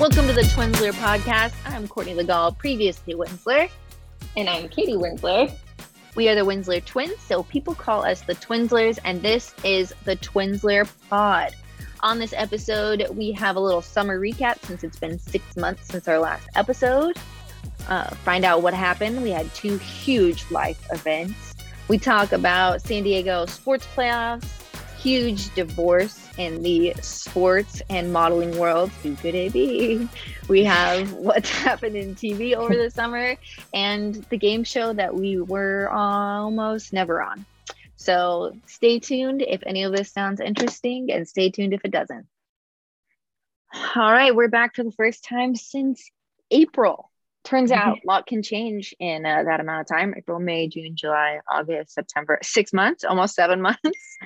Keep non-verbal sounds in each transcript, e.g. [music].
Welcome to the Twinsler podcast. I'm Courtney Legall, previously Winsler. And I'm Katie Winsler. We are the Winsler twins, so people call us the Twinslers, and this is the Twinsler pod. On this episode, we have a little summer recap since it's been six months since our last episode. Uh, find out what happened. We had two huge life events. We talk about San Diego sports playoffs, huge divorce in the sports and modeling world. Who could it be? We have [laughs] what's happened in TV over the summer and the game show that we were almost never on. So stay tuned if any of this sounds interesting and stay tuned if it doesn't. All right, we're back for the first time since April. Turns out a lot can change in uh, that amount of time April, May, June, July, August, September, six months, almost seven [laughs] months.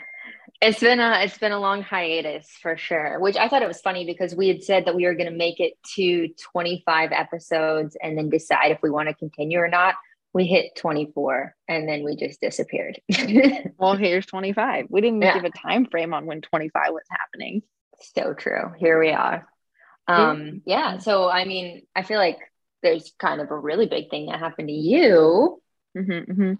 It's been a it's been a long hiatus for sure. Which I thought it was funny because we had said that we were going to make it to 25 episodes and then decide if we want to continue or not. We hit 24 and then we just disappeared. [laughs] well, here's 25. We didn't yeah. give a time frame on when 25 was happening. So true. Here we are. Um, yeah. So I mean, I feel like there's kind of a really big thing that happened to you. Mm-hmm, mm-hmm.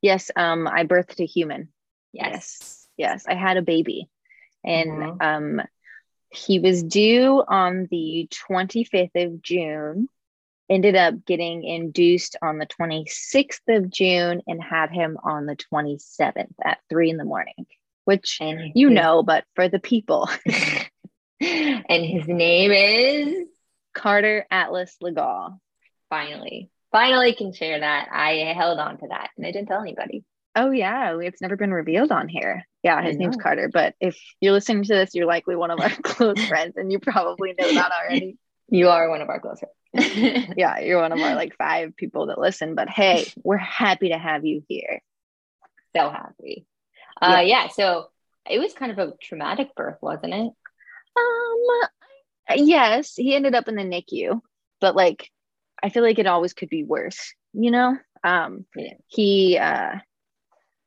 Yes. Um, I birthed a human. yes. yes yes i had a baby. And mm-hmm. um he was due on the 25th of june ended up getting induced on the 26th of june and had him on the 27th at three in the morning which and you his, know but for the people. [laughs] And his name is? Carter atlas legall finally. Finally can share that. I held on to that and i didn't tell anybody Oh yeah, it's never been revealed on here. Yeah, his name's Carter. But if you're listening to this, you're likely one of our [laughs] close friends, and you probably know that already. You are one of our close friends. [laughs] yeah, you're one of our like five people that listen. But hey, we're happy to have you here. So happy. Uh, yeah. yeah. So it was kind of a traumatic birth, wasn't it? Um. Yes, he ended up in the NICU, but like, I feel like it always could be worse. You know. Um. Yeah. He. Uh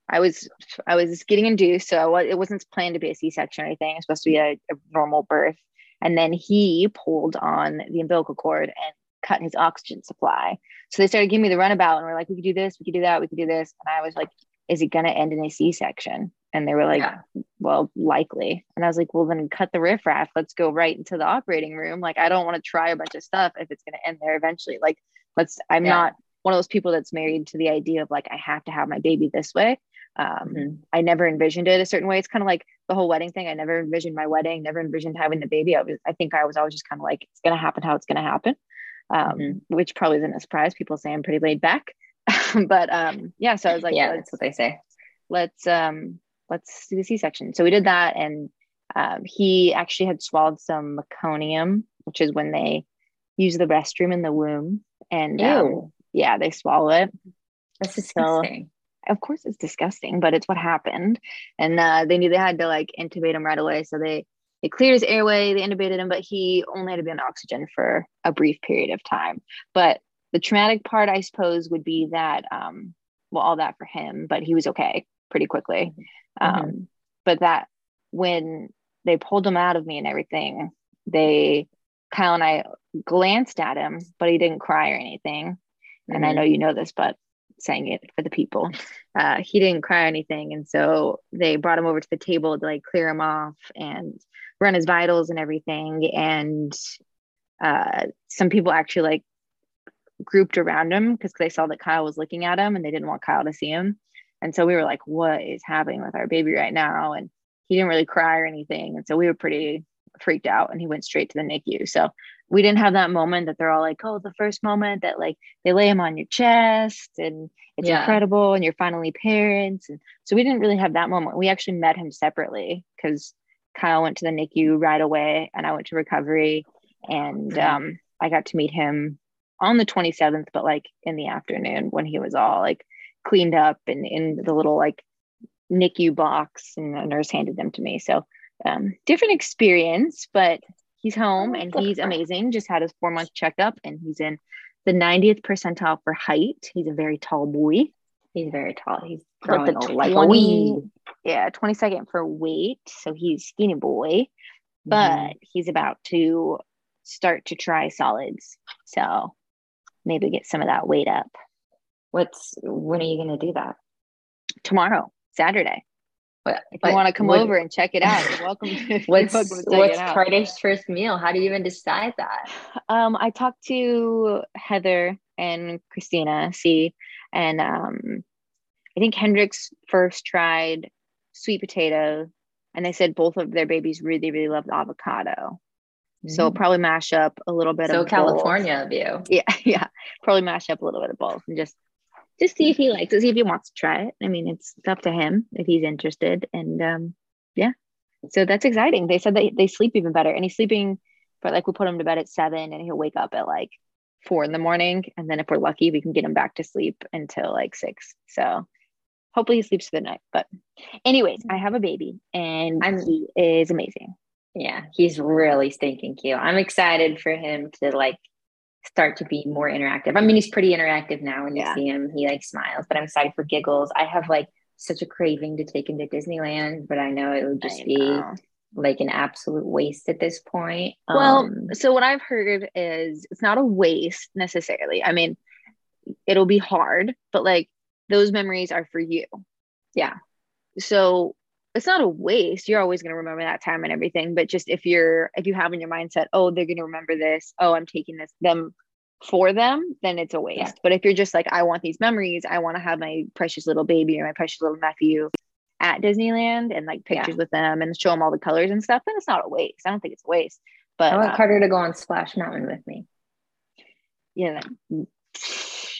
I was I was getting induced, so was, it wasn't planned to be a C-section or anything. It's supposed to be a, a, normal birth. And then he pulled on the umbilical cord and cut his oxygen supply. So they started giving me the runabout, and we're like, we could do this, we could do that, we could do this. And I was like, is it gonna end in a C-section? And they were like, yeah. well, likely. And I was like, well, then cut the riffraff. Let's go right into the operating room. Like, I don't want to try a bunch of stuff if it's gonna end there eventually. Like, let's. I'm yeah. not one of those people that's married to the idea of like I have to have my baby this way. Um, mm-hmm. I never envisioned it a certain way. It's kind of like the whole wedding thing. I never envisioned my wedding, never envisioned having the baby. I was, I think I was always just kind of like, it's going to happen how it's going to happen. Um, mm-hmm. which probably isn't a surprise. People say I'm pretty laid back, [laughs] but um, yeah. So I was like, yeah, that's what they say. Let's um, let's do the C-section. So we did that, and um, he actually had swallowed some meconium, which is when they use the restroom in the womb, and um, yeah, they swallow it. That's disgusting. So, of course it's disgusting, but it's what happened. And uh, they knew they had to like intubate him right away. So they they cleared his airway, they intubated him, but he only had to be on oxygen for a brief period of time. But the traumatic part, I suppose, would be that um, well, all that for him, but he was okay pretty quickly. Mm-hmm. Um, but that when they pulled him out of me and everything, they Kyle and I glanced at him, but he didn't cry or anything. Mm-hmm. And I mm-hmm. know you know this, but saying it for the people. Uh, he didn't cry or anything. And so they brought him over to the table to like clear him off and run his vitals and everything. And uh, some people actually like grouped around him because they saw that Kyle was looking at him and they didn't want Kyle to see him. And so we were like, what is happening with our baby right now? And he didn't really cry or anything. And so we were pretty freaked out and he went straight to the NICU. So we didn't have that moment that they're all like, oh, the first moment that like they lay him on your chest and it's yeah. incredible and you're finally parents. And so we didn't really have that moment. We actually met him separately because Kyle went to the NICU right away and I went to recovery and um, I got to meet him on the 27th, but like in the afternoon when he was all like cleaned up and in the little like NICU box and a nurse handed them to me. So um, different experience, but he's home and he's amazing. Just had his four month checkup and he's in the 90th percentile for height. He's a very tall boy. He's very tall. He's growing the 20, like a weed. Yeah, 22nd for weight. So he's skinny boy, but mm-hmm. he's about to start to try solids. So maybe get some of that weight up. What's when are you going to do that? Tomorrow, Saturday. What, if you want to come what, over and check it out, you're welcome to. [laughs] what's welcome to what's Carter's first meal? How do you even decide that? Um, I talked to Heather and Christina C, and um, I think Hendrix first tried sweet potato, and they said both of their babies really, really loved avocado. Mm. So probably mash up a little bit so of California of you. Yeah, [laughs] yeah. Probably mash up a little bit of both and just just see if he likes it, see if he wants to try it. I mean, it's, up to him if he's interested. And um, yeah, so that's exciting. They said that they sleep even better, and he's sleeping. But like we put him to bed at seven, and he'll wake up at like four in the morning, and then if we're lucky, we can get him back to sleep until like six. So hopefully he sleeps for the night. But anyways, I have a baby, and I'm, he is amazing. Yeah, he's really stinking cute. I'm excited for him to like start to be more interactive. I mean, he's pretty interactive now when you yeah. see him. He like smiles, but I'm excited for giggles. I have like such a craving to take him to Disneyland, but I know it would just be like an absolute waste at this point. Well, um, so what I've heard is it's not a waste necessarily. I mean, it'll be hard, but like those memories are for you. Yeah. So it's not a waste. You're always going to remember that time and everything. But just if you're, if you have in your mindset, oh, they're going to remember this. Oh, I'm taking this them for them, then it's a waste. Yeah. But if you're just like, I want these memories, I want to have my precious little baby or my precious little nephew at Disneyland and like pictures yeah. with them and show them all the colors and stuff, then it's not a waste. I don't think it's a waste. But I want um, Carter to go on Splash Mountain with me. Yeah.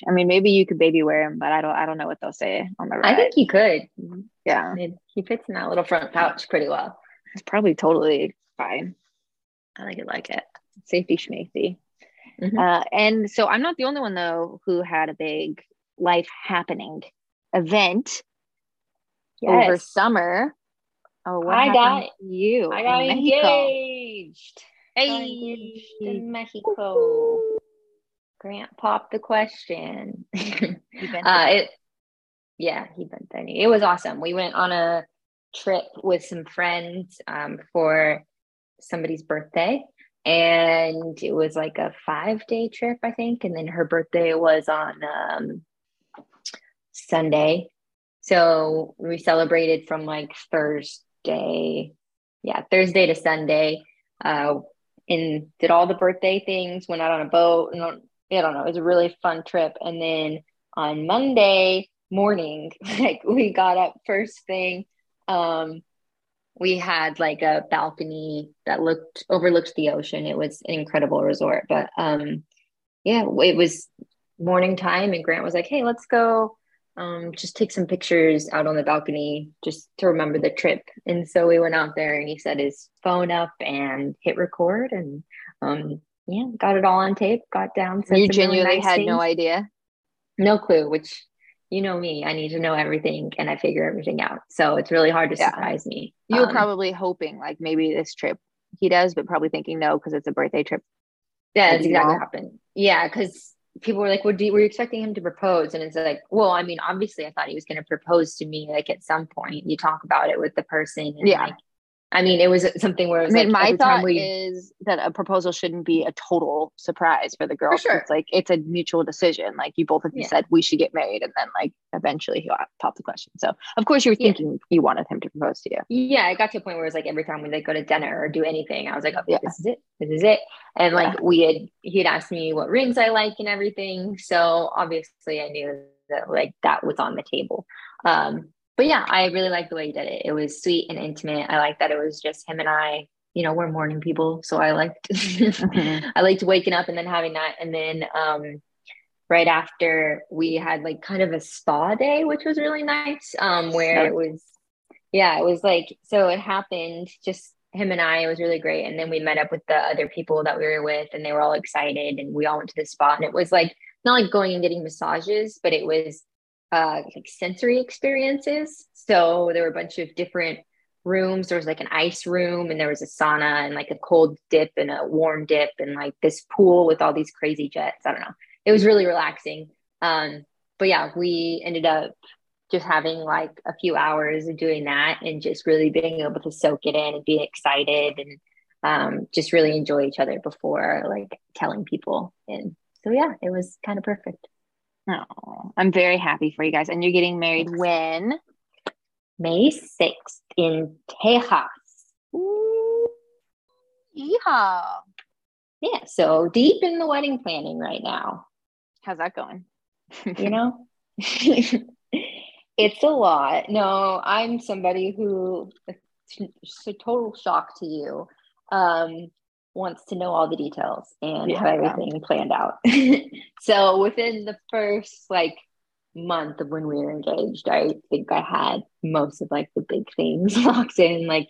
I mean, maybe you could baby wear him, but I don't. I don't know what they'll say on the ride. I think he could. Yeah, he fits in that little front pouch pretty well. It's probably totally fine. I like it. Like it. Safety schmafety. Mm-hmm. Uh, and so I'm not the only one though who had a big life happening event yes. over summer. Oh, what I got you? I got engaged. Hey, engaged in Mexico. Grant popped the question. [laughs] uh, it, yeah, he been there. It was awesome. We went on a trip with some friends um, for somebody's birthday, and it was like a five day trip, I think. And then her birthday was on um, Sunday, so we celebrated from like Thursday, yeah, Thursday to Sunday. Uh, and did all the birthday things. Went out on a boat and I don't know, it was a really fun trip. And then on Monday morning, [laughs] like we got up first thing. Um, we had like a balcony that looked overlooked the ocean. It was an incredible resort. But um, yeah, it was morning time, and Grant was like, "Hey, let's go." Um, just take some pictures out on the balcony just to remember the trip. And so we went out there and he set his phone up and hit record and um, yeah, got it all on tape, got down. You genuinely really nice had things. no idea? No clue, which you know me, I need to know everything and I figure everything out. So it's really hard to yeah. surprise me. You were um, probably hoping like maybe this trip he does, but probably thinking no, because it's a birthday trip. Yeah, that's exactly what happened. Yeah, because people were like, "Were you, were you expecting him to propose?" And it's like, well, I mean, obviously, I thought he was going to propose to me like at some point. You talk about it with the person, and yeah. Like, I mean, it was something where I mean, like, my thought we... is that a proposal shouldn't be a total surprise for the girl. For sure. It's like it's a mutual decision. Like you both of you yeah. said we should get married, and then like eventually he popped the question. So of course you were thinking yeah. you wanted him to propose to you. Yeah, it got to a point where it's like every time we like go to dinner or do anything, I was like, oh, yeah. this is it, this is it. And like we had, he had asked me what rings I like and everything. So obviously I knew that like that was on the table. Um, but yeah, I really like the way he did it. It was sweet and intimate. I like that it was just him and I. You know, we're morning people, so I liked mm-hmm. [laughs] I liked waking up and then having that, and then um, right after we had like kind of a spa day, which was really nice. Um, where it was, yeah, it was like so it happened just him and I. It was really great, and then we met up with the other people that we were with, and they were all excited, and we all went to the spa, and it was like not like going and getting massages, but it was uh, like sensory experiences. So there were a bunch of different rooms. There was like an ice room, and there was a sauna, and like a cold dip, and a warm dip, and like this pool with all these crazy jets. I don't know. It was really relaxing. Um, but yeah, we ended up just having like a few hours of doing that and just really being able to soak it in and be excited and um, just really enjoy each other before like telling people. And so yeah, it was kind of perfect. Oh, I'm very happy for you guys. And you're getting married when? May 6th in Tejas. Ooh, yeehaw. Yeah, so deep in the wedding planning right now. How's that going? [laughs] you know it's a lot no i'm somebody who it's [laughs] a total shock to you um wants to know all the details and Yeah. have everything planned out [laughs] so within the first like month of when we were engaged i think i had most of like the big things [laughs] locked in like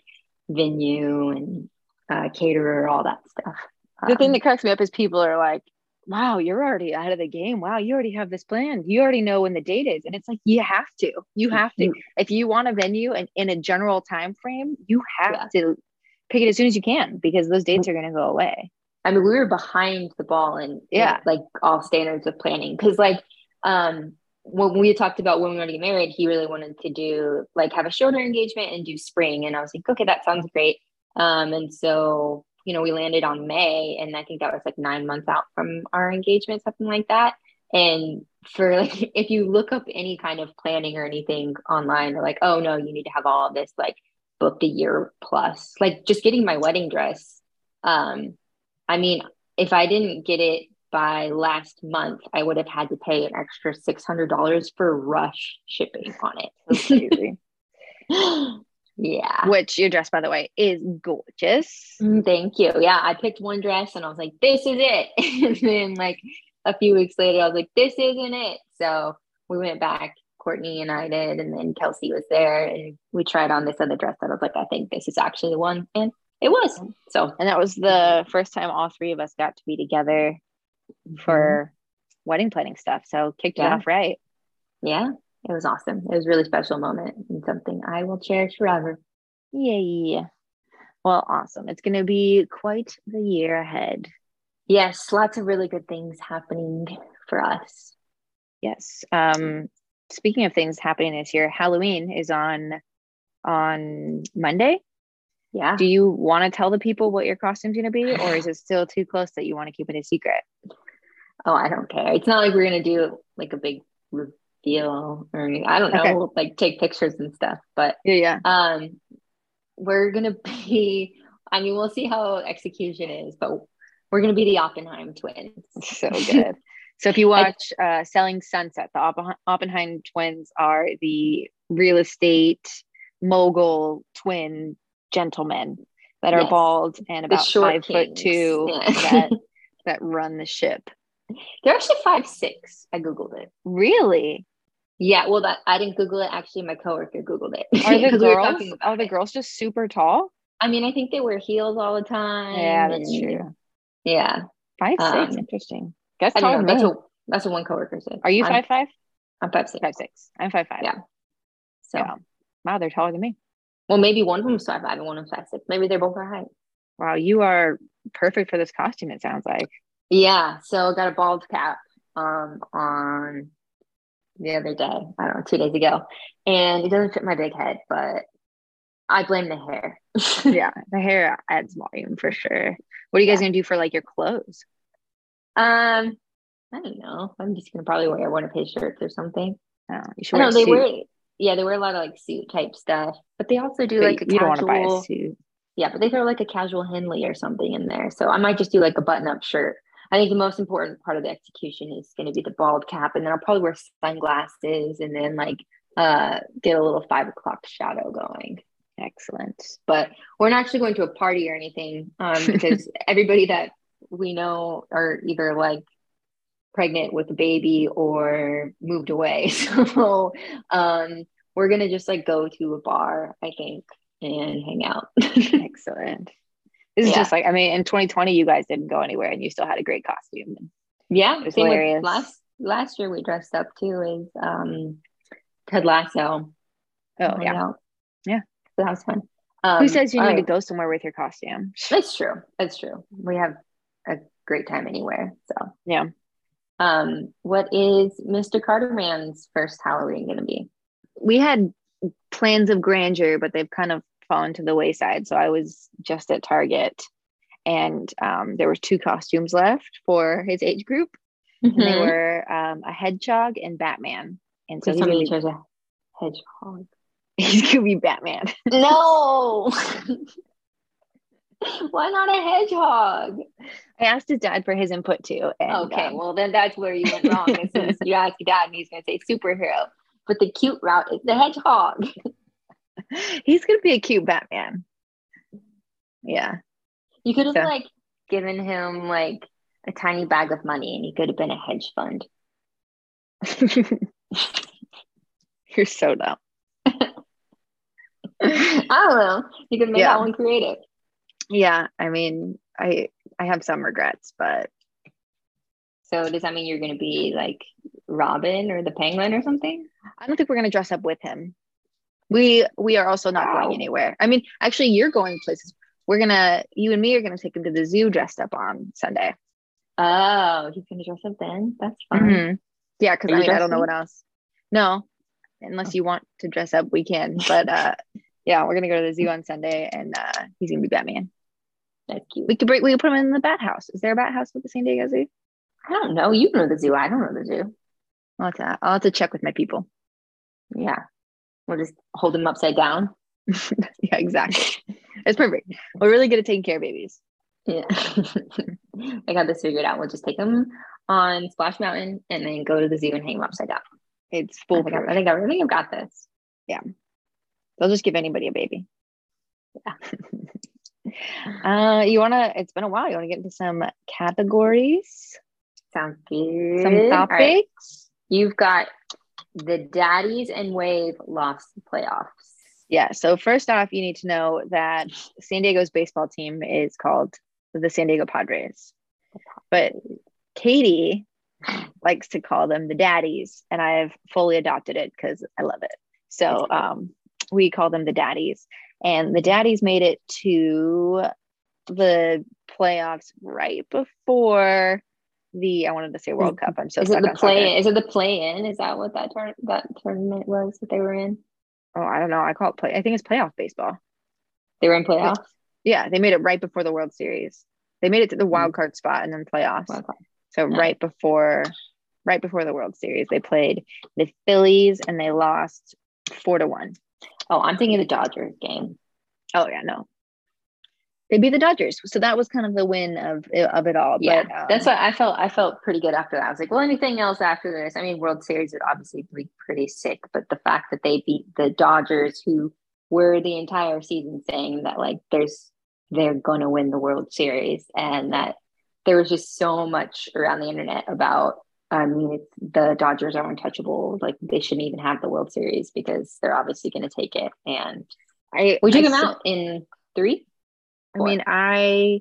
venue and uh, caterer all that stuff the thing Um, that cracks me up is people are like, wow, you're already ahead of the game. Wow, you already have this planned. You already know when the date is. And it's like, you have to. You have to. If you want a venue and in a general time frame, you have to pick it as soon as you can because those dates are going to go away. I mean, we were behind the ball in Yeah. like all standards of planning because like um when we talked about when we were to get married, he really wanted to do like have a shorter engagement and do spring, and I was like, okay, that sounds great. Um, and so you know we landed on May, and I think that was like nine months out from our engagement, something like that. And for like, [laughs] if you look up any kind of planning or anything online, they're like, oh no, you need to have all this like booked a year plus. Like just getting my wedding dress. Um, I mean, if I didn't get it by last month, I would have had to pay an extra six hundred dollars for rush shipping on it. [laughs] [gasps] yeah. Which your dress, by the way, is gorgeous. Mm, Thank you. Yeah, I picked one dress and I was like, this is it. [laughs] and then like a few weeks later, I was like, this isn't it. So we went back. Courtney and I did, and then Kelsey was there, and we tried on this other dress that I was like, I think this is actually the one, and it was. So And that was the first time all three of us got to be together for wedding planning stuff. So kicked it off right. yeah, it was awesome. It was a really special moment and something I will cherish forever. Yay. Well, awesome. It's going to be quite the year ahead. Yes, lots of really good things happening for us. Yes. Um, speaking of things happening this year, Halloween is on on Monday. Yeah. Do you want to tell the people what your costume's going to be, or is [sighs] it still too close that you want to keep it a secret? Oh, I don't care. It's not like we're gonna do like a big reveal or anything. I don't know, Okay. We'll, like take pictures and stuff. But Yeah, yeah. um, we're gonna [laughs] be. I mean, we'll see how execution is, but we're gonna be the Oppenheim twins. So good. [laughs] so if you watch uh, Selling Sunset, the Oppen- Oppenheim twins are the real estate mogul twin gentlemen that are Yes. bald and about five foot two Yeah. [laughs] that that run the ship. They're actually five six. I googled it. Really? Yeah, well, that I didn't Google it. Actually, my coworker Googled it. Are the [laughs] we girls about are the it. girls just super tall? I mean, I think they wear heels all the time. Yeah, that's and- true. Yeah, Five six, Um, interesting. Guess I taller don't than know. me. That's what that's what one coworker said. Are you I'm, five five? I'm five six. Five six. I'm five five. Yeah. So, Yeah. Wow, they're taller than me. well, maybe one of them's five five and one of them's five six. Maybe they're both our height. Wow, you are perfect for this costume. It sounds like. Yeah. So I got a bald cap um on the other day. I don't know, two days ago, and it doesn't fit my big head, but I blame the hair. [laughs] yeah, the hair adds volume for sure. What are you guys Yeah. gonna do for like your clothes? Um, I don't know. I'm just gonna probably wear one of his shirts or something. Oh, you should know they suit. wear yeah, they wear a lot of like suit type stuff, but they also do but like a you don't want to buy a casual suit. yeah, but they throw like a casual Henley or something in there. So I might just do like a button up shirt. I think the most important part of the execution is going to be the bald cap, and then I'll probably wear sunglasses and then like uh get a little five o'clock shadow going. Excellent. But we're not actually going to a party or anything um, [laughs] because everybody that we know are either like pregnant with a baby or moved away. [laughs] So um, we're gonna just like go to a bar, I think, and hang out. [laughs] Excellent. This is Yeah. just like I mean, in 2020, you guys didn't go anywhere, and you still had a great costume. yeah, It was hilarious. last last year we dressed up too as um, Ted Lasso. Oh yeah. out. Yeah. so that was fun. Um, Who says you need to go somewhere with your costume? That's true. That's true. We have a great time anywhere. So Yeah. Um, what is Mr. Carterman's first Halloween going to be? We had plans of grandeur, but they've kind of fallen to the wayside. So I was just at Target and um, there were two costumes left for his age group. Mm-hmm. And they were um, a hedgehog and Batman. And so he's gonna be, a hedgehog. [laughs] He's gonna be Batman. No. [laughs] [laughs] Why not a hedgehog? I asked his dad for his input too. And, okay, um, well then that's where you went wrong. [laughs] you ask your dad and he's gonna say superhero, but the cute route is the hedgehog. [laughs] he's gonna be a cute Batman. Yeah. You could have so. like given him like a tiny bag of money and he could have been a hedge fund. You're so dumb. I don't know. You could make yeah. that one creative. Yeah, I mean, I I have some regrets, but so does that mean you're going to be like Robin or the Penguin or something? I don't think we're going to dress up with him. We we are also not wow. going anywhere. I mean, actually, you're going places. We're gonna you and me are gonna take him to the zoo dressed up on Sunday. Oh, he's gonna dress up then. That's fun. Mm-hmm. Yeah, because I mean, I don't know what else. No, unless you want to dress up, we can. But uh, [laughs] yeah, we're gonna go to the zoo on Sunday, and uh, he's gonna be Batman. That's cute. We could break. We could put them in the bat house. Is there a bat house with the San Diego Zoo? I don't know. You know the zoo. I don't know the zoo. I'll have to, I'll have to check with my people. Yeah, we'll just hold them upside down. [laughs] yeah, exactly. it's perfect. We're really good at taking care of babies. Yeah, [laughs] I got this figured out. We'll just take them on Splash Mountain and then go to the zoo and hang them upside down. It's full. I think, I, I think I, I think I've got this. Yeah, they'll just give anybody a baby. Yeah. [laughs] Uh, you want to, it's been a while. You want to get into some categories? Sounds good. Some topics? Right. You've got the Daddies and Wave lost the playoffs. Yeah. So, first off, you need to know that San Diego's baseball team is called the San Diego Padres. But Katie [laughs] likes to call them the Daddies, and I've fully adopted it because I love it. So, um, we call them the Daddies and the Daddies made it to the playoffs right before the I wanted to say World Cup. I'm so is it the play? Is it the play in? Is that what that turn that tournament was that they were in? Oh, I don't know. I call it play. I think it's playoff baseball. They were in playoffs. Yeah, they made it right before the World Series. They made it to the wild mm. card spot and then playoffs. So yeah. right before, right before the World Series, they played the Phillies and they lost four to one. Oh, I'm thinking the Dodgers game. Oh yeah, no. They beat the Dodgers, so that was kind of the win of of it all. Yeah, but, um, that's what I felt. I felt pretty good after that. I was like, well, anything else after this? I mean, World Series would obviously be pretty sick, but the fact that they beat the Dodgers, who were the entire season saying that like there's they're going to win the World Series, and that there was just so much around the internet about I mean, the Dodgers are untouchable. Like they shouldn't even have the World Series because they're obviously going to take it. And I we took I, them out in three. I mean, I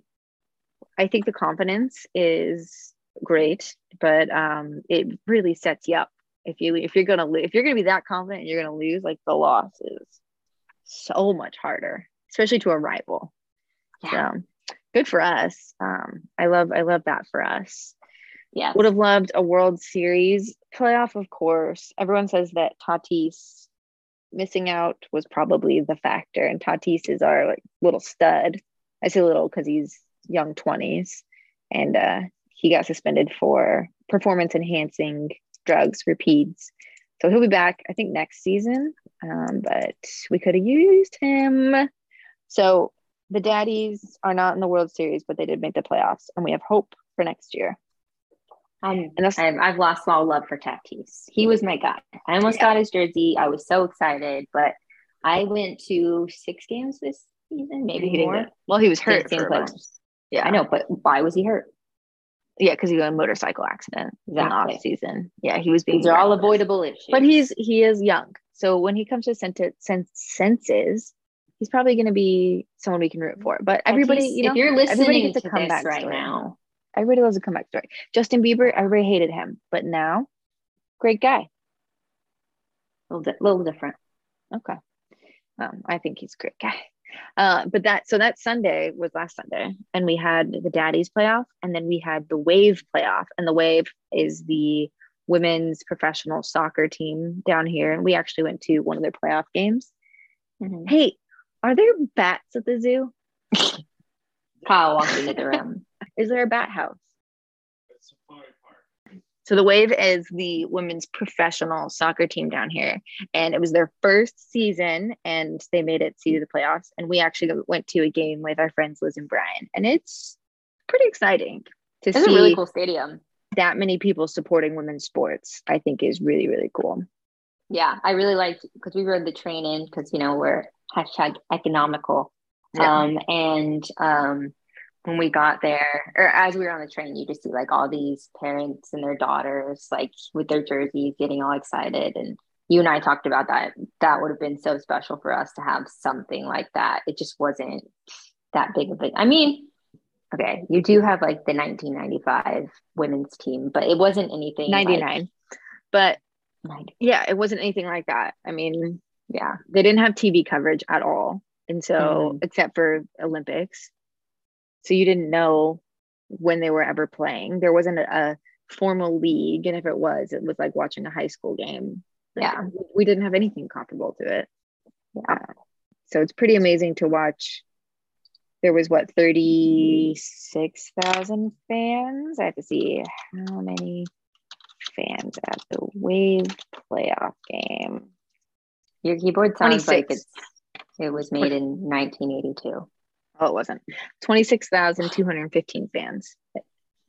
I think the confidence is great, but um, it really sets you up if you if you're gonna lose if you're gonna be that confident you're gonna lose. Like the loss is so much harder, especially to a rival. Yeah. So good for us. Um, I love I love that for us. Yeah. Would have loved a World Series playoff, of course. Everyone says that Tatis missing out was probably the factor, and Tatis is our like little stud. I say little because he's young twenties, and uh, he got suspended for performance enhancing drugs repeats. So he'll be back, I think, next season. Um, but we could have used him. So the Daddies are not in the World Series, but they did make the playoffs, and we have hope for next year. Um, I'm, I'm I've lost all love for Tatis. He was my guy. I almost yeah. got his jersey. I was so excited, but I went to six games this season, maybe he more. Well, he was hurt. Yeah, I know, but why was he hurt? Yeah, because he got a motorcycle accident exactly. in the off season. Yeah, he was being. These are all avoidable issues. But he's he is young, so when he comes to sense, senses, he's probably going to be someone we can root for. But everybody, you know, if you're listening to, back right story. now, Everybody loves a comeback story. Justin Bieber, everybody hated him, but now, great guy. A little, di- little different. Okay. Um, I think he's a great guy. Uh, but that so that Sunday was last Sunday, and we had the Daddies playoff, and then we had the Wave playoff, and the Wave is the women's professional soccer team down here, and we actually went to one of their playoff games. Mm-hmm. Hey, are there bats at the zoo? [laughs] Kyle walked into the room. Is there a bat house? So the Wave is the women's professional soccer team down here, and it was their first season, and they made it to the playoffs. And we actually went to a game with our friends Liz and Brian, and it's pretty exciting to It's see a really cool stadium. that many people supporting women's sports. I think is really really cool. Yeah, I really liked because we rode the train in because you know we're hashtag economical. Yeah. Um, and um, when we got there, or as we were on the train, you just see like all these parents and their daughters, like with their jerseys, getting all excited. And you and I talked about that. That would have been so special for us to have something like that. It just wasn't that big of a. I mean, okay, you do have like the 1995 women's team, but it wasn't anything. like- 99, but 90 yeah, it wasn't anything like that. I mean, yeah, they didn't have TV coverage at all. And so, Mhm. except for Olympics. So you didn't know when they were ever playing. There wasn't a, a formal league. And if it was, it was like watching a high school game. Yeah. We- didn't have anything comparable to it. Yeah. Uh, so it's pretty amazing to watch. There was what, 36,000 fans? I have to see how many fans at the Wave playoff game. Your keyboard sounds like it's it was made in 1982. Oh, it wasn't. 26,215 fans.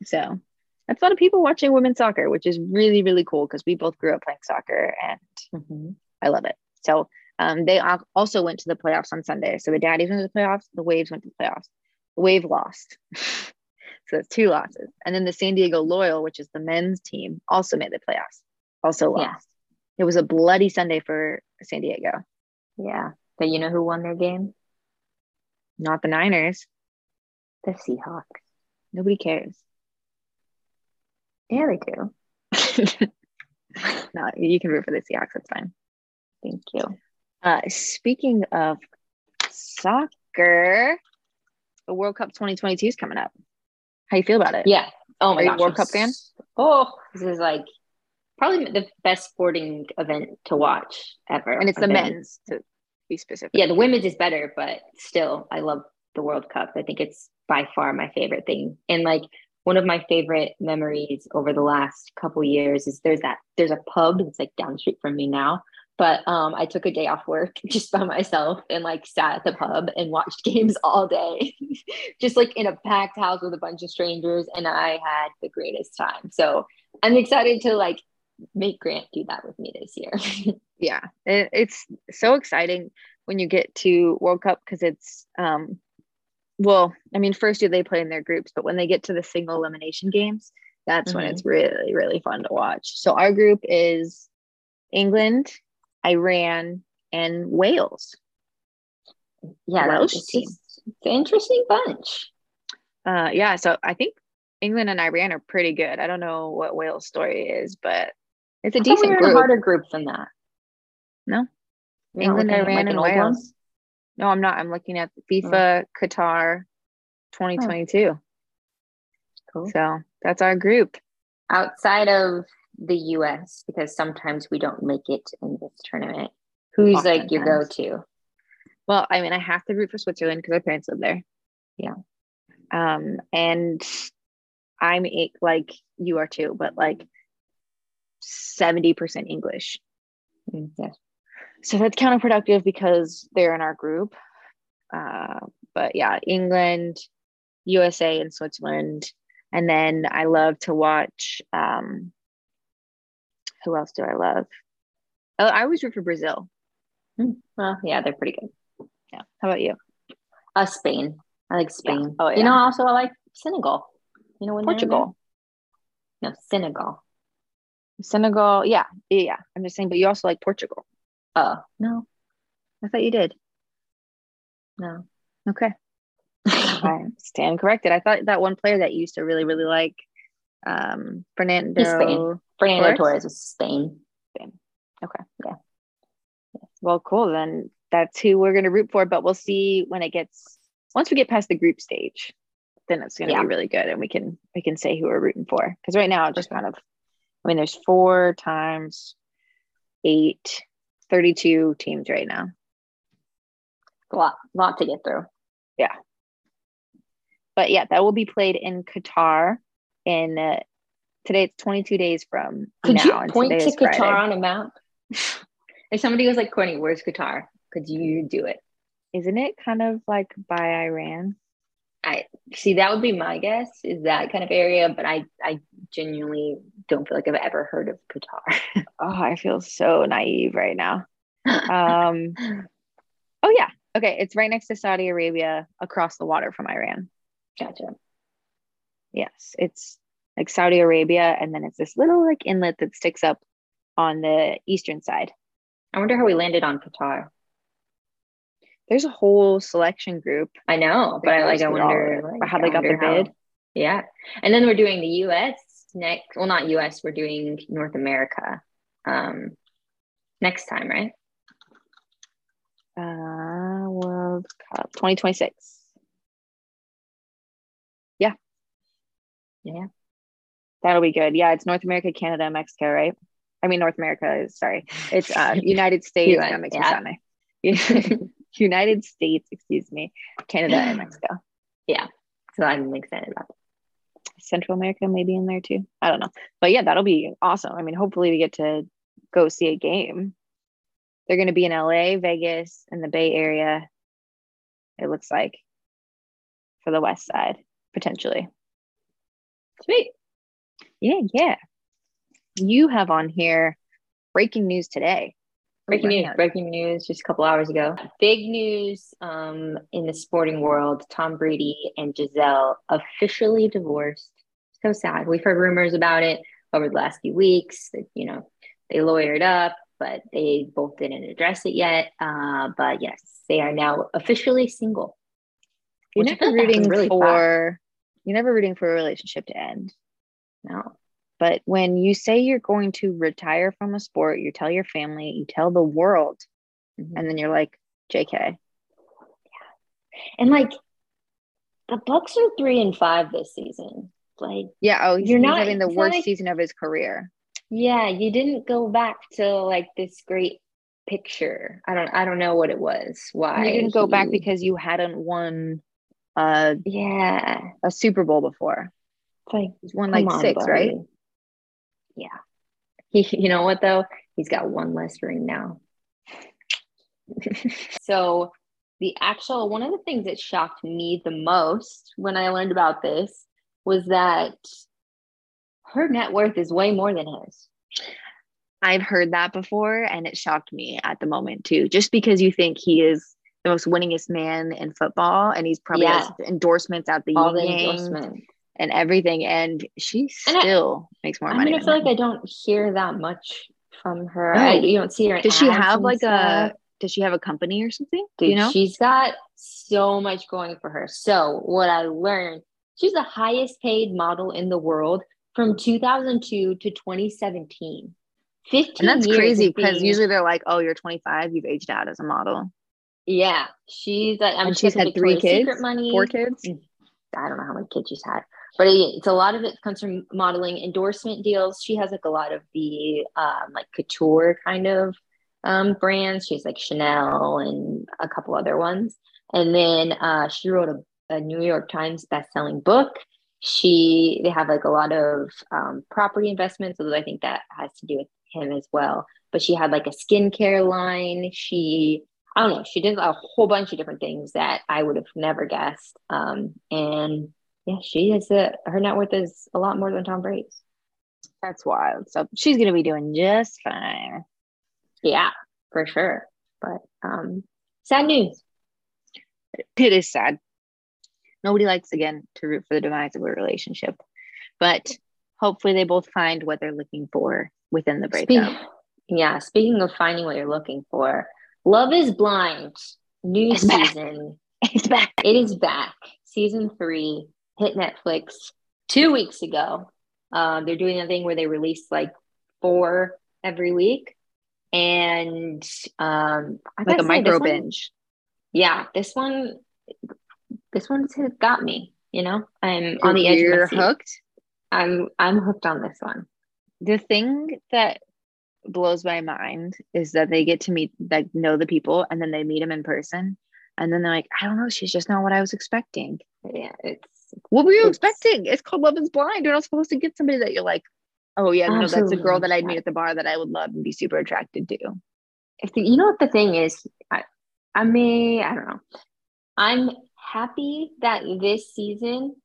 So that's a lot of people watching women's soccer, which is really, really cool because we both grew up playing soccer and Mm-hmm. I love it. So um, they also went to the playoffs on Sunday. So the Daddies went to the playoffs, the Waves went to the playoffs. The Wave lost. [laughs] so that's two losses. And then the San Diego Loyal, which is the men's team, also made the playoffs, also lost. Yeah. It was a bloody Sunday for San Diego, Yeah, but you know who won their game? Not the Niners. The Seahawks. Nobody cares. Yeah, they do. [laughs] no, you can root for the Seahawks. That's fine. Thank you. Uh, speaking of soccer, the World Cup 2022 is coming up. How you feel about it? Yeah. Oh my Are you a gosh. World I'm Cup fan? Oh, this is like probably the best sporting event to watch ever. And it's the men's to be specific. Yeah, the women's is better, but still, I love the World Cup. I think it's by far my favorite thing. And like one of my favorite memories over the last couple years is there's that there's a pub that's like down the street from me now. But um, I took a day off work [laughs] just by myself and like sat at the pub and watched [laughs] games all day, [laughs] just like in a packed house with a bunch of strangers, and I had the greatest time. So I'm excited to like make Grant do that with me this year. Yeah, it, it's so exciting when you get to World Cup because it's um, well, I mean, first year they play in their groups, but when they get to the single elimination games, that's when Mhm. it's really, really fun to watch. So our group is England, Iran, and Wales. yeah, Welsh team. an interesting bunch. Uh, yeah, so I think England and Iran are pretty good. I don't know what Wales' story is, but it's a I thought we decent were in a group. harder group than that. No. You're England, Iran, like, and old one? Wales. No, I'm not. I'm looking at FIFA Qatar 2022. Cool. So that's our group. Outside of the US, because sometimes we don't make it in this tournament. Who's like your go-to? Well, I mean, I have to root for Switzerland because my parents live there. Yeah. Um, and I'm like you are too, but like 70% English. Mm, Yes. So that's counterproductive because they're in our group. Uh, but yeah, England, USA, and Switzerland. And then I love to watch. Um, who else do I love? Oh, I always root for Brazil. Well, yeah, they're pretty good. Yeah. How about you? Uh, Spain. I like Spain. Oh, yeah. You know, also I like Senegal. You know when Portugal. No, Senegal. Senegal. Yeah. Yeah. yeah. I'm just saying, but you also like Portugal. Oh no, I thought you did. no. Okay. [laughs] I stand corrected. I thought that one player that you used to really, really like, um, Fernando. He's Spain. Fernando Torres? Torres was Spain. Okay. Yeah. Well, cool. Then that's who we're going to root for. But we'll see when it gets once we get past the group stage, then it's going to Yeah. be really good, and we can we can say who we're rooting for. Because right now, just kind of, I mean, there's four times eight, 32 teams right now. A lot, lot to get through. Yeah. But yeah, that will be played in Qatar. In uh, today, it's 22 days from Could now. you point to is Friday. Qatar on a map? [laughs] if somebody was like, Courtney, where's Qatar? Could you do it? Isn't it kind of like by Iran? I see that would be my guess is that kind of area, but I I genuinely don't feel like I've ever heard of Qatar. [laughs] Oh, I feel so naive right now. [laughs] Um, oh yeah, okay. It's right next to Saudi Arabia, across the water from Iran. gotcha. Yes, it's like Saudi Arabia, and then it's this little like inlet that sticks up on the eastern side. I wonder how we landed on Qatar. There's a whole selection group. I know, but I like I wonder like, how they got their bid. Yeah, and then we're doing the U.S. next. Well, not U.S. We're doing North America um, next time, right? Uh, World Cup 2026. Yeah. Yeah. That'll be good. Yeah, it's North America, Canada, Mexico, right? I mean, North America is sorry. It's uh [laughs] United States. US, that makes yeah. me sound. [laughs] [laughs] United States, excuse me, Canada and [sighs] Mexico. Yeah. So I'm excited about it. Central America maybe in there too. I don't know. But yeah, that'll be awesome. I mean, hopefully we get to go see a game. They're going to be in LA, Vegas, and the Bay Area. It looks like for the west side potentially. Sweet. Yeah, yeah. You have on here breaking news today. Breaking news, breaking news just a couple hours ago. Big news um, in the sporting world Tom Brady and Gisele officially divorced. So sad. We've heard rumors about it over the last few weeks that, you know, they lawyered up, but they both didn't address it yet. Uh, but yes, they are now officially single. You're never feel like happened rooting really for you're never rooting for a relationship to end. No. But when you say you're going to retire from a sport, you tell your family, you tell the world, Mhm. and then you're like, JK. Yeah. And like the Bucs are three and five this season. Like, Yeah, oh, he's, You're not- having the worst like- season of his career. yeah, you didn't go back to like this great picture. I don't I don't know what it was. Why you didn't go back because you hadn't won uh, yeah. a Super Bowl before. It's like He's won like on, six, right? Yeah. He you know what though? He's got one less ring now. [laughs] so the actual one of the things that shocked me the most when I learned about this was that her net worth is way more than his. I've heard that before and it shocked me at the moment too. Just because you think he is the most winningest man in football and he's probably Yeah. endorsements at the All the Yang endorsement. And everything. And she And I- still makes more I money. mean, I feel like I don't hear that much from her. No. I, you don't see her. does she have like stuff. a does she have a company or something? Do Dude, you know? she's got so much going for her. So what I learned, she's the highest paid model in the world from 2002 to 2017. 15 and that's crazy because usually they're like, oh, you're 25, you've aged out as a model. yeah, she's. uh, I'm and she's had three kids, Secret money. four kids. I don't know how many kids she's had, but it's a lot of it comes from modeling endorsement deals. She has like a lot of the um, like couture kind of um, brands. She's like Chanel and a couple other ones. And then uh, she wrote a, a New York Times best-selling book. She they have like a lot of um, property investments, although I think that has to do with him as well. But she had like a skincare line. She I don't know. She did a whole bunch of different things that I would have never guessed. Um, and yeah, she is a her net worth is a lot more than Tom Brady's. That's wild. So she's gonna be doing just fine. Yeah, for sure. But um, sad news. It is sad. Nobody likes again to root for the demise of a relationship, but hopefully they both find what they're looking for within the breakup. Yeah, speaking of finding what you're looking for, Love is Blind, new It's back. season. [laughs] It's back. It is back. Season three hit Netflix two weeks ago. Um, they're doing a thing where they release like four every week. And um, Like a micro one- binge. yeah, this one, this one's got me. You know, I'm on the edge You're hooked. I'm I'm hooked on this one. The thing that blows my mind is that they get to meet like know the people and then they meet them in person and then they're like, I don't know, she's just not what I was expecting. Yeah, it's what were you It's- expecting? It's called Love is Blind. You're not supposed to get somebody that you're like, oh yeah, no, that's a girl that I'd meet at the bar that I would love and be super attracted to. if the, you know what the thing is, I, I may, I don't know. I'm happy that this season,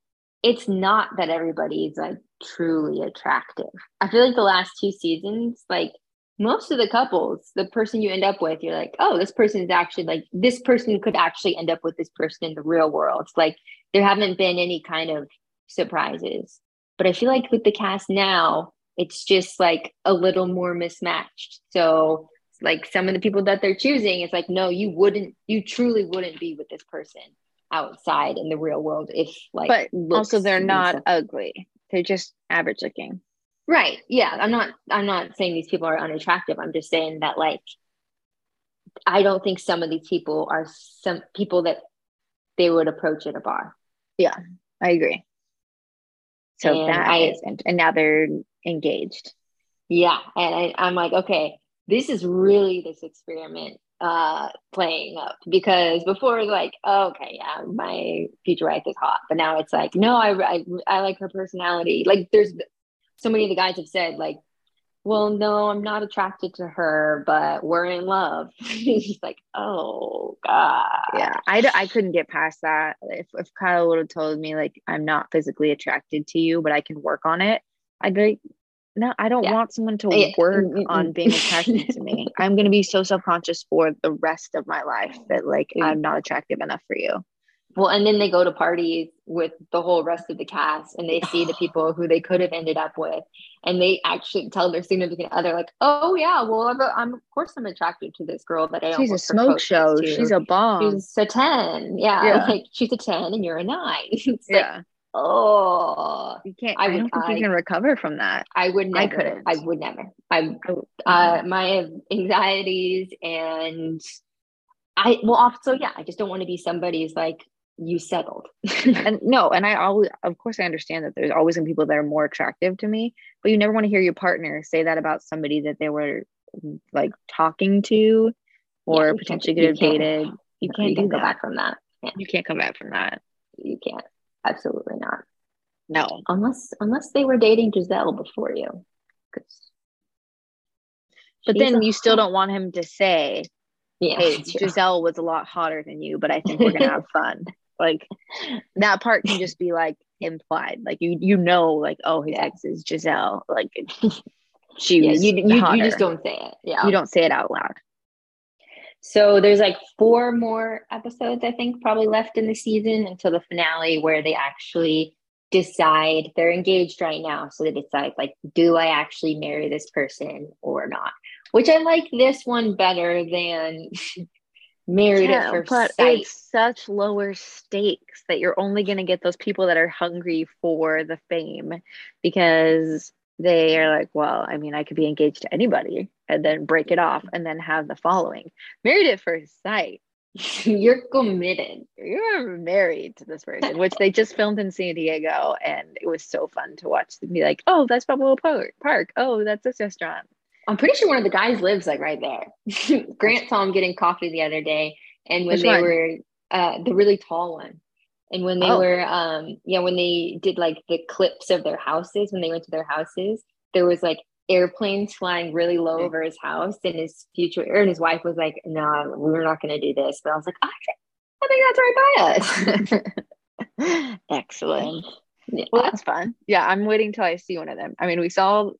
it's not that everybody is like truly attractive. I feel like the last two seasons, like most of the couples, the person you end up with, you're like, oh, this person is actually like, this person could actually end up with this person in the real world. It's like there haven't been any kind of surprises. But I feel like with the cast now, it's just like a little more mismatched. So like some of the people that they're choosing it's like no you wouldn't you truly wouldn't be with this person outside in the real world if like But also, they're not ugly. They're just average looking. Right yeah i'm not i'm not saying these people are unattractive i'm just saying that like i don't think some of these people are some people that they would approach at a bar Yeah, I agree. So And that I- is- and, now they're engaged. yeah and I, i'm like okay this is really this experiment uh playing up because before it was like oh, okay yeah my future wife is hot but now it's like no I, I i like her personality like there's so many of the guys have said like well no i'm not attracted to her but we're in love [laughs] he's like oh god Yeah, I, d- I couldn't get past that. If, if Kyle would have told me, like, I'm not physically attracted to you, but I can work on it, I'd be like, no, I don't Yeah. want someone to work Mm, mm, on mm. being attracted to me. [laughs] I'm going to be so self conscious for the rest of my life that, like, Mm. I'm not attractive enough for you. Well and then they go to parties with the whole rest of the cast and they [sighs] see the people who they could have ended up with and they actually tell their significant other like oh yeah well i'm, I'm of course i'm attracted to this girl that i She's a smoke show. to. She's a bomb. she's a 10 yeah, Yeah. like she's a 10 and you're a 9 [laughs] it's like yeah. oh you can't, I I don't think I- you can recover from that. i would I never couldn't. i would never i I uh my anxieties and i well also yeah i just don't want to be somebody's like you settled [laughs] and no, and I always, of course, I understand that there's always some people that are more attractive to me, but you never want to hear your partner say that about somebody that they were like talking to or you can't- potentially you could have can't- dated. You can't do go that. back from that yeah, You can't come back from that. you can't absolutely not No. unless unless they were dating Gisele before you But then you still don't want him to say, yeah "Hey. [laughs] Gisele was a lot hotter than you, but I think we're gonna have fun." [laughs] Like that part can just be like implied. Like you, you know, like oh, his Yeah. ex is Gisele. Like she yeah you, you, you just don't say it yeah You don't say it out loud. So there's like four more episodes, I think, probably left in the season until the finale where they actually decide they're engaged right now. So they decide, like, do I actually marry this person or not? Which I like this one better than [laughs] married at first but sight. it's such lower stakes that you're only going to get those people that are hungry for the fame because they are like, well, I mean, I could be engaged to anybody and then break it off and then have the following. Married at first sight. [laughs] You're committed. You're married to this person, which they just filmed in San Diego, and it was so fun to watch them be like, "Oh, that's Park. Park. Oh, that's this restaurant." I'm pretty sure one of the guys lives like right there. [laughs] Grant saw him getting coffee the other day, and when Which they one? were uh, the really tall one, and when they Oh. were um yeah when they did like the clips of their houses when they went to their houses, there was like airplanes flying really low over his house, and his future and his wife was like, "No, we're not going to do this." But I was like, "I think, I think that's right by us." [laughs] Excellent. yeah. Well, that's fun. Yeah, I'm waiting till I see one of them. I mean, we saw,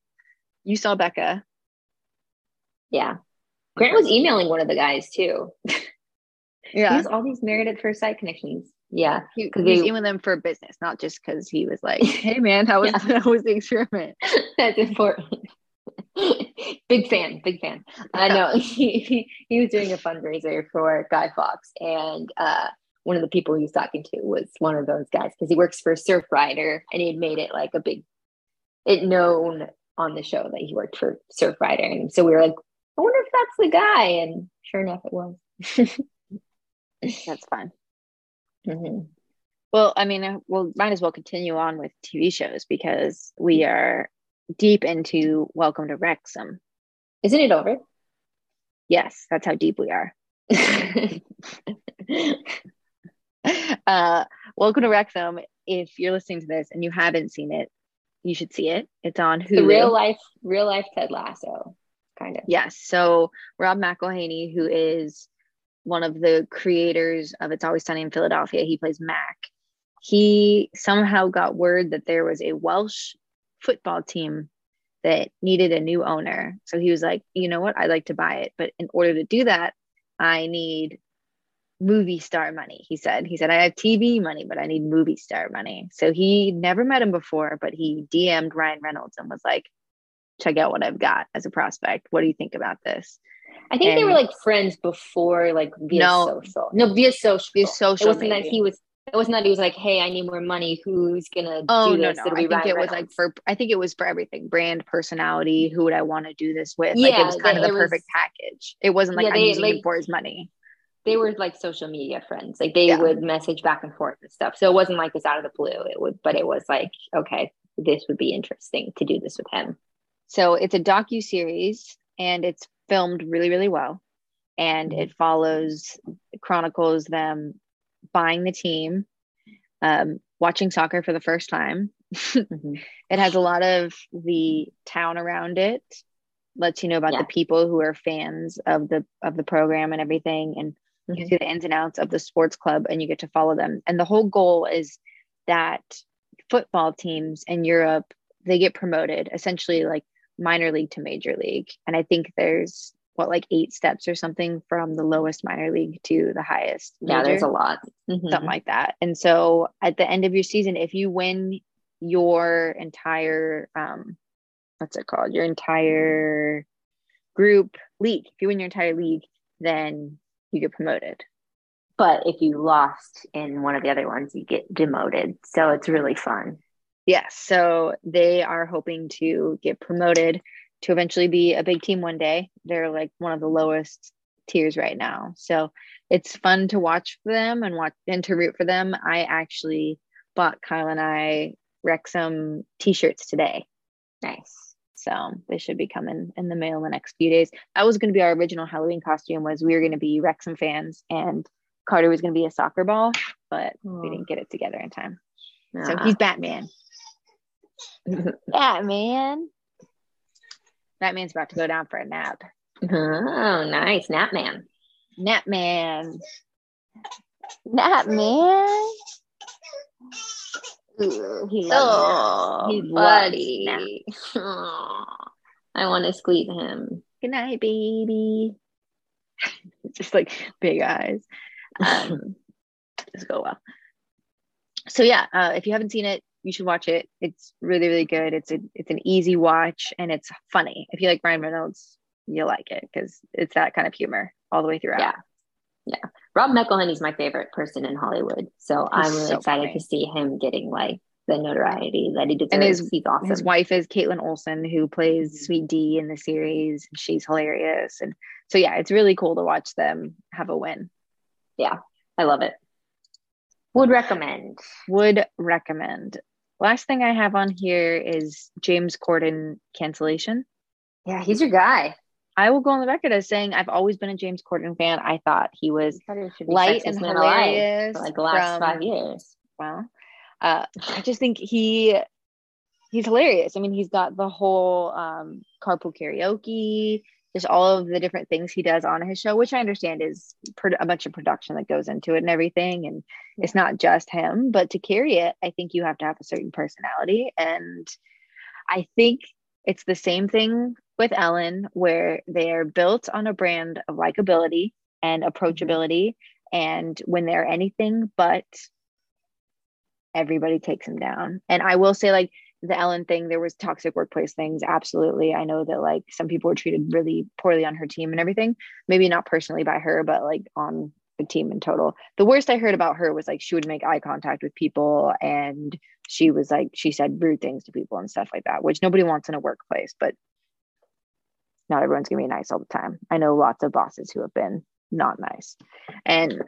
you saw Becca. Yeah. Grant was emailing one of the guys too. [laughs] Yeah. He has all these married at first sight connections. Yeah. He, he's they- emailing them for business, not just because he was like, [laughs] "Hey, man, how was Yeah. [laughs] how was the experiment?" That's important. big fan, big fan. I know he, he he was doing a fundraiser for Guy Fox, and uh, one of the people he was talking to was one of those guys because he works for Surfrider, and he had made it like a big, it known on the show that he worked for Surfrider, and so we were like, I wonder if that's the guy, and sure enough, it was. [laughs] That's fun. Mhm. Well, I mean, uh, we'll might as well continue on with TV shows because we are deep into Welcome to Wrexham. Isn't it over? Yes, that's how deep we are. [laughs] uh, Welcome to Wrexham if you're listening to this and you haven't seen it, you should see it. It's on Hulu. The real life, real life Ted Lasso, kind of. Yes. So Rob McElhenney, who is one of the creators of It's Always Sunny in Philadelphia, he plays Mac. He somehow got word that there was a Welsh football team that needed a new owner. So he was like, you know what? I'd like to buy it. But in order to do that, I need movie star money. He said, he said, I have TV money, but I need movie star money. So he never met him before, but he DM'd Ryan Reynolds and was like, check out what I've got as a prospect. What do you think about this? I think and they were like friends before, like via no, social. No, via social. Via social. It wasn't maybe. that he was it wasn't that he was like, "Hey, I need more money. Who's gonna oh, do this?" No, no. I think it was like for. I think it was for everything: brand, personality. Who would I want to do this with? Yeah, like it was kind they, of the perfect was, package. It wasn't like yeah, I'm they, using like, him for his money. They were like social media friends. Like they yeah. would message back and forth and stuff. So it wasn't like this out of the blue. It would, but it was like, okay, this would be interesting to do this with him. So it's a docu series, and it's filmed really, really well, and it follows chronicles them buying the team, um, watching soccer for the first time. [laughs] mm-hmm. It has a lot of the town around it, lets you know about yeah. the people who are fans of the of the program and everything, and mm-hmm. you see the ins and outs of the sports club, and you get to follow them. And the whole goal is that football teams in Europe they get promoted essentially like minor league to major league, and I think there's what like eight steps or something from the lowest minor league to the highest. Major, yeah, there's a lot. Mm-hmm. Something like that. And so at the end of your season, if you win your entire um what's it called? Your entire group league. If you win your entire league, then you get promoted. But if you lost in one of the other ones, you get demoted. So it's really fun. Yes. So they are hoping to get promoted to eventually be a big team one day. They're like one of the lowest tiers right now. So it's fun to watch for them and watch and to root for them. I actually bought Kyle and I Wrexham t-shirts today. Nice. So they should be coming in the mail in the next few days. That was going to be our original Halloween costume was we were going to be Wrexham fans and Carter was going to be a soccer ball, but oh. we didn't get it together in time. So he's Batman. [laughs] Batman. That man's about to go down for a nap. Oh, nice. Nap man. Nap man. Nap man. Ooh, he loves oh, He's buddy. I want to squeeze him. Good night, baby. [laughs] just like big eyes. Um, [laughs] just go well. So yeah, uh, if you haven't seen it, you should watch it. It's really, really good. It's a it's an easy watch and it's funny. If you like Ryan Reynolds, you'll like it because it's that kind of humor all the way throughout. Yeah. Yeah. Rob McElhenney's my favorite person in Hollywood. So He's I'm really so excited funny. to see him getting like the notoriety that he deserves. And his, He's awesome. His wife is Kaitlin Olson, who plays mm-hmm. Sweet Dee in the series. And She's hilarious. And so yeah, it's really cool to watch them have a win. Yeah. I love it. Would recommend. Would recommend. Last thing I have on here is James Corden cancellation. Yeah, he's your guy. I will go on the record as saying I've always been a James Corden fan. I thought he was light and hilarious like the last from, five years. Well, uh, I just think he he's hilarious. I mean, he's got the whole um, carpool karaoke just all of the different things he does on his show, which I understand is a bunch of production that goes into it and everything. And yeah. it's not just him, but to carry it, I think you have to have a certain personality. And I think it's the same thing with Ellen, where they're built on a brand of likability and mm-hmm. approachability. And when they're anything but, everybody takes them down. And I will say, like, the Ellen thing, there was toxic workplace things. Absolutely. I know that like some people were treated really poorly on her team and everything. Maybe not personally by her, but like on the team in total. The worst I heard about her was like she would make eye contact with people and she was like, she said rude things to people and stuff like that, which nobody wants in a workplace, but not everyone's gonna be nice all the time. I know lots of bosses who have been not nice. And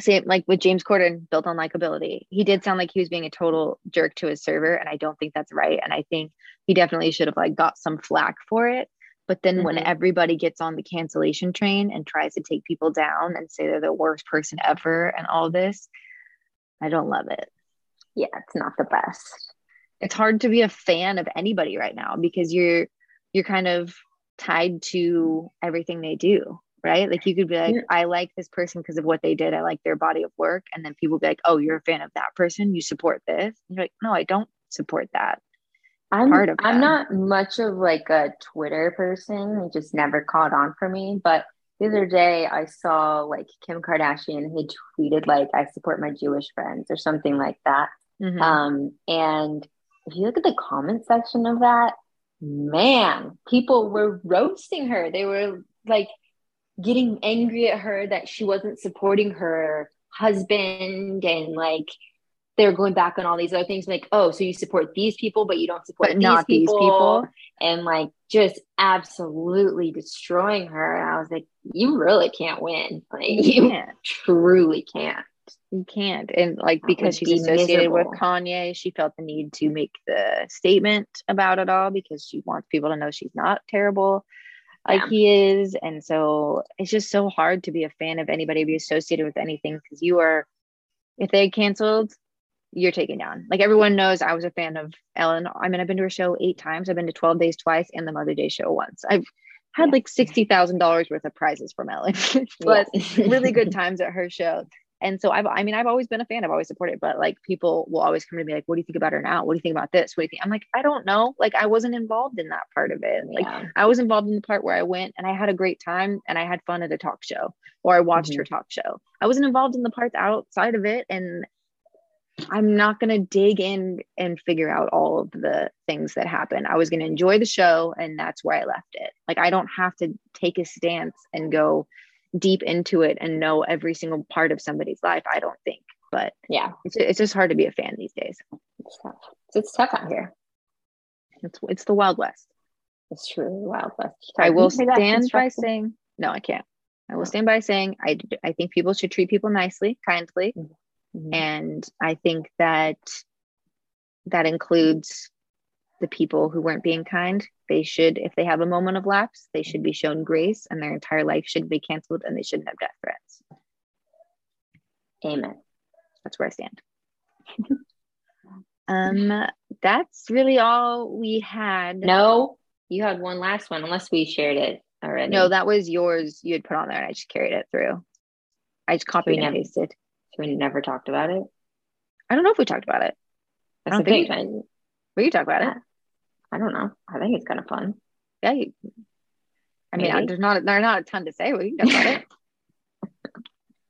same like with James Corden built on likability. He did sound like he was being a total jerk to his server, and I don't think that's right. And I think he definitely should have like got some flack for it. But then mm-hmm. when everybody gets on the cancellation train and tries to take people down and say they're the worst person ever and all this, I don't love it. yeah, it's not the best. It's hard to be a fan of anybody right now because you're you're kind of tied to everything they do, right? Like you could be like, yeah. I like this person because of what they did. I like their body of work. And then people be like, oh, you're a fan of that person. You support this. And you're like, no, I don't support that. I'm part of I'm not much of like a Twitter person. It just never caught on for me. But the other day I saw like Kim Kardashian had tweeted like I support my Jewish friends or something like that. Mm-hmm. Um, and if you look at the comment section of that, man, people were roasting her. They were like getting angry at her that she wasn't supporting her husband and like they're going back on all these other things like oh so you support these people but you don't support these, not people. these people and like just absolutely destroying her and i was like you really can't win like you, you can't. truly can't you can't and like because she's be associated miserable. with kanye she felt the need to make the statement about it all because she wants people to know she's not terrible like yeah. he is and so it's just so hard to be a fan of anybody be associated with anything because you are if they canceled you're taken down. Like everyone knows I was a fan of Ellen. I mean, I've been to her show eight times. I've been to 12 Days twice and the Mother Day show once. I've had yeah. like $60,000 worth of prizes from Ellen, [laughs] but [laughs] really good times at her show. And so I've, I mean, I've always been a fan. I've always supported, but like people will always come to me like, what do you think about her now? What do you think about this? What do you think? I'm like, I don't know. Like I wasn't involved in that part of it. Like yeah. I was involved in the part where I went and I had a great time and I had fun at a talk show or I watched mm-hmm. her talk show. I wasn't involved in the parts outside of it. And I'm not going to dig in and figure out all of the things that happen. I was going to enjoy the show and that's where I left it. Like I don't have to take a stance and go deep into it and know every single part of somebody's life, I don't think. But yeah, it's, it's just hard to be a fan these days. It's tough. It's tough out here. It's it's the Wild West. It's true, Wild West. I will stand by saying no, I can't. I will stand by saying I I think people should treat people nicely, kindly. Mm-hmm Mm-hmm. And I think that that includes the people who weren't being kind. They should, if they have a moment of lapse, they should be shown grace and their entire life should be canceled and they shouldn't have death threats. Amen. That's where I stand. [laughs] um, that's really all we had. No, you had one last one, unless we shared it already. No, that was yours. You had put on there, and I just carried it through. I just copied and pasted. So we never talked about it. I don't know if we talked about it. That's I don't think we, we could talk about it. I don't know. I think it's kind of fun. Yeah. You, I mean, I, there's not there's not a ton to say. We can talk about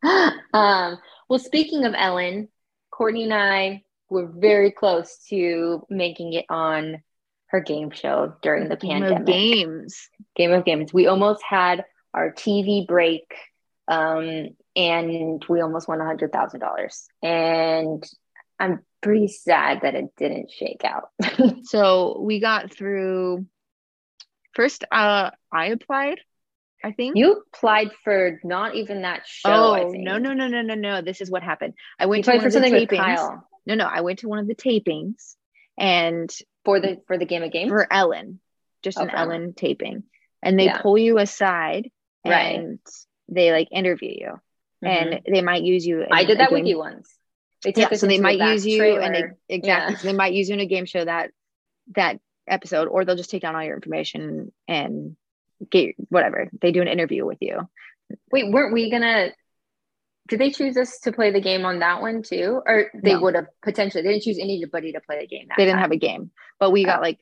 it. [laughs] um, well, speaking of Ellen, Courtney and I were very close to making it on her game show during the game pandemic. Of games. Game of games. We almost had our TV break um, and we almost won a hundred thousand dollars. And I'm pretty sad that it didn't shake out. [laughs] so we got through first uh I applied. I think you applied for not even that show. Oh no no no no no no! This is what happened. I went you to one of the tapings. No no, I went to one of the tapings, and for the for the game of games for Ellen, just an Ellen taping, and they yeah. pull you aside right. and they like interview you mm-hmm. and they might use you. I did that with you once. They yeah, so they might use you trailer. and they, exactly. Yeah. So they might use you in a game show that that episode, or they'll just take down all your information and get whatever. They do an interview with you. Wait, weren't we gonna? Did they choose us to play the game on that one too, or they no. would have potentially? They didn't choose anybody to play the game. they didn't time. have a game, but we oh. got like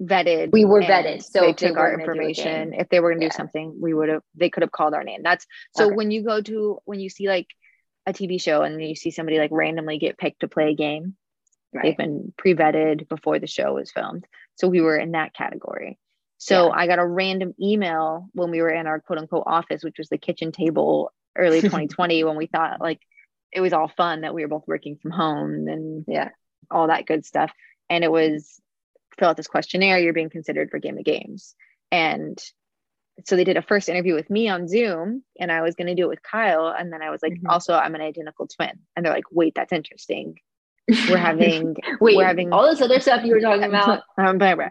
vetted. We were vetted. So they took our information. If they were going to yeah. do something, we would have, they could have called our name. That's so okay. when you go to, when you see like a TV show and you see somebody like randomly get picked to play a game, right. they've been pre vetted before the show was filmed. So we were in that category. So yeah. I got a random email when we were in our quote unquote office, which was the kitchen table early [laughs] 2020 when we thought like it was all fun that we were both working from home and yeah, all that good stuff. And it was fill out this questionnaire, you're being considered for Game of Games. And so they did a first interview with me on Zoom, and I was going to do it with Kyle. And then I was like, mm-hmm. also, I'm an identical twin. And they're like, wait, that's interesting. We're [laughs] having, wait, we're having all this other stuff you were talking [laughs] about. [laughs] um, blah, blah.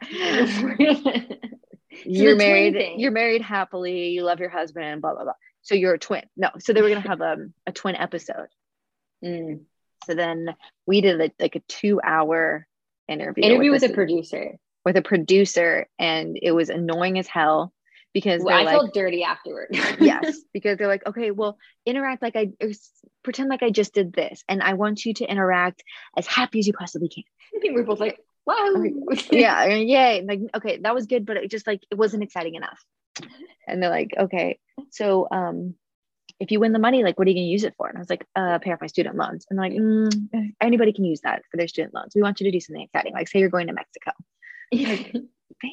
you're married, you're married happily, you love your husband, blah, blah, blah. So you're a twin. No, so they were going to have um, a twin episode. Mm. So then we did like, like a two hour interview. Interview with, with a producer. with a producer, and it was annoying as hell because Well, I like, felt dirty afterward. [laughs] yes, because they're like, okay, well, interact like I or pretend like I just did this, and I want you to interact as happy as you possibly can. [laughs] And we're both like, wow. [laughs] yeah, I mean, yay. Like, okay, that was good, but it just like it wasn't exciting enough. And they're like, okay, so um, if you win the money, like, what are you gonna use it for? And I was like, uh, pay off my student loans. And they're like, mm, anybody can use that for their student loans. We want you to do something exciting, like say you're going to Mexico.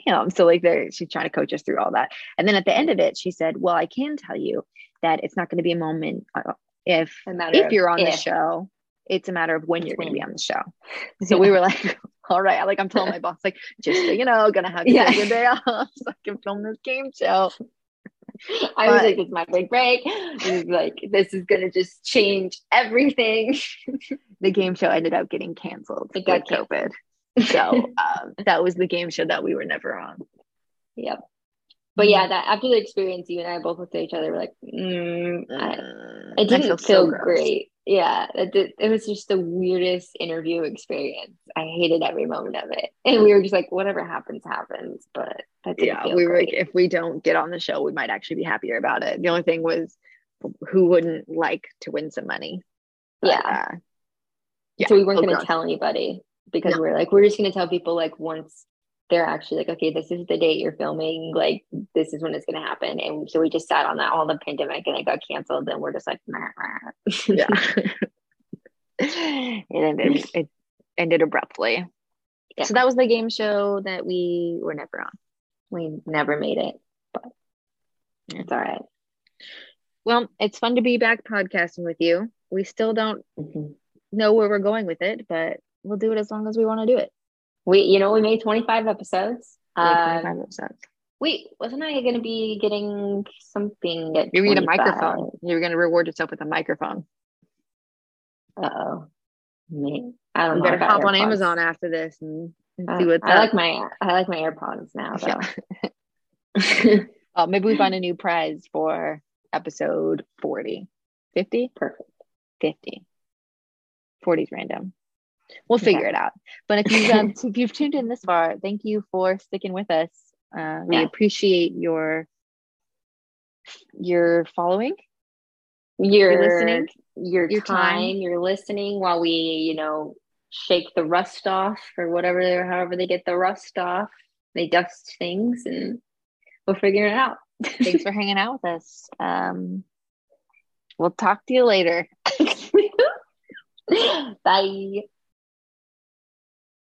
Bam. So like, they're she's trying to coach us through all that. And then at the end of it, she said, well, I can tell you that it's not going to be a moment uh, if if you're on the show. It's a matter of when It's you're going to be on the show. [laughs] So we were like, [laughs] all right. Like I'm telling my boss, like, just so you know, gonna have to Yeah. take a day [laughs] off so I can film this game show. I was like, this is my big break. This is like, this is gonna just change everything. The game show ended up getting canceled It got COVID. So [laughs] um, that was the game show that we were never on. Yep. But yeah, that after the experience, you and I both looked at each other. We're like, mm, I, Mm, it didn't feel feel, so great. Yeah, it, did, it was just the weirdest interview experience. I hated every moment of it, and we were just like, whatever happens, happens. But Yeah, we were like, if we don't get on the show, we might actually be happier about it. The only thing was, who wouldn't like to win some money? But, Yeah. uh, yeah, so we weren't going to tell anybody because No. we're like, we're just going to tell people like once they're actually like, okay, this is the date you're filming. Like, this is when it's going to happen. And so we just sat on that all the pandemic, and it got canceled. Then we're just like, meh, meh. yeah. [laughs] [laughs] it ended. It ended abruptly. Yeah. So that was the game show that we were never on. we never made it, but it's all right. Well, it's fun to be back podcasting with you. We still don't Mhm. know where we're going with it, but we'll do it as long as we want to do it. We, you know, we made 25 episodes. Uh, 25 episodes. wait, wasn't I going to be getting something at you need a microphone. You're gonna reward yourself with a microphone. Uh-oh. Me. I don't You know. better hop on Amazon after this and, and Uh, see what's I up. like my I like my AirPods now though. Oh, [laughs] [laughs] maybe we find a new prize for episode 40. 50? Perfect. 50. 40 is random. We'll figure Okay. it out. But if you've um, if you've tuned in this far, thank you for sticking with us. Uh, we Yeah. appreciate your your following. Your You're listening? your, Your time, time? you're listening while we, you know, shake the rust off or whatever however they get the rust off. They dust things and we'll figure it out. Thanks for hanging out with us. Um, we'll talk to you later. [laughs] Bye.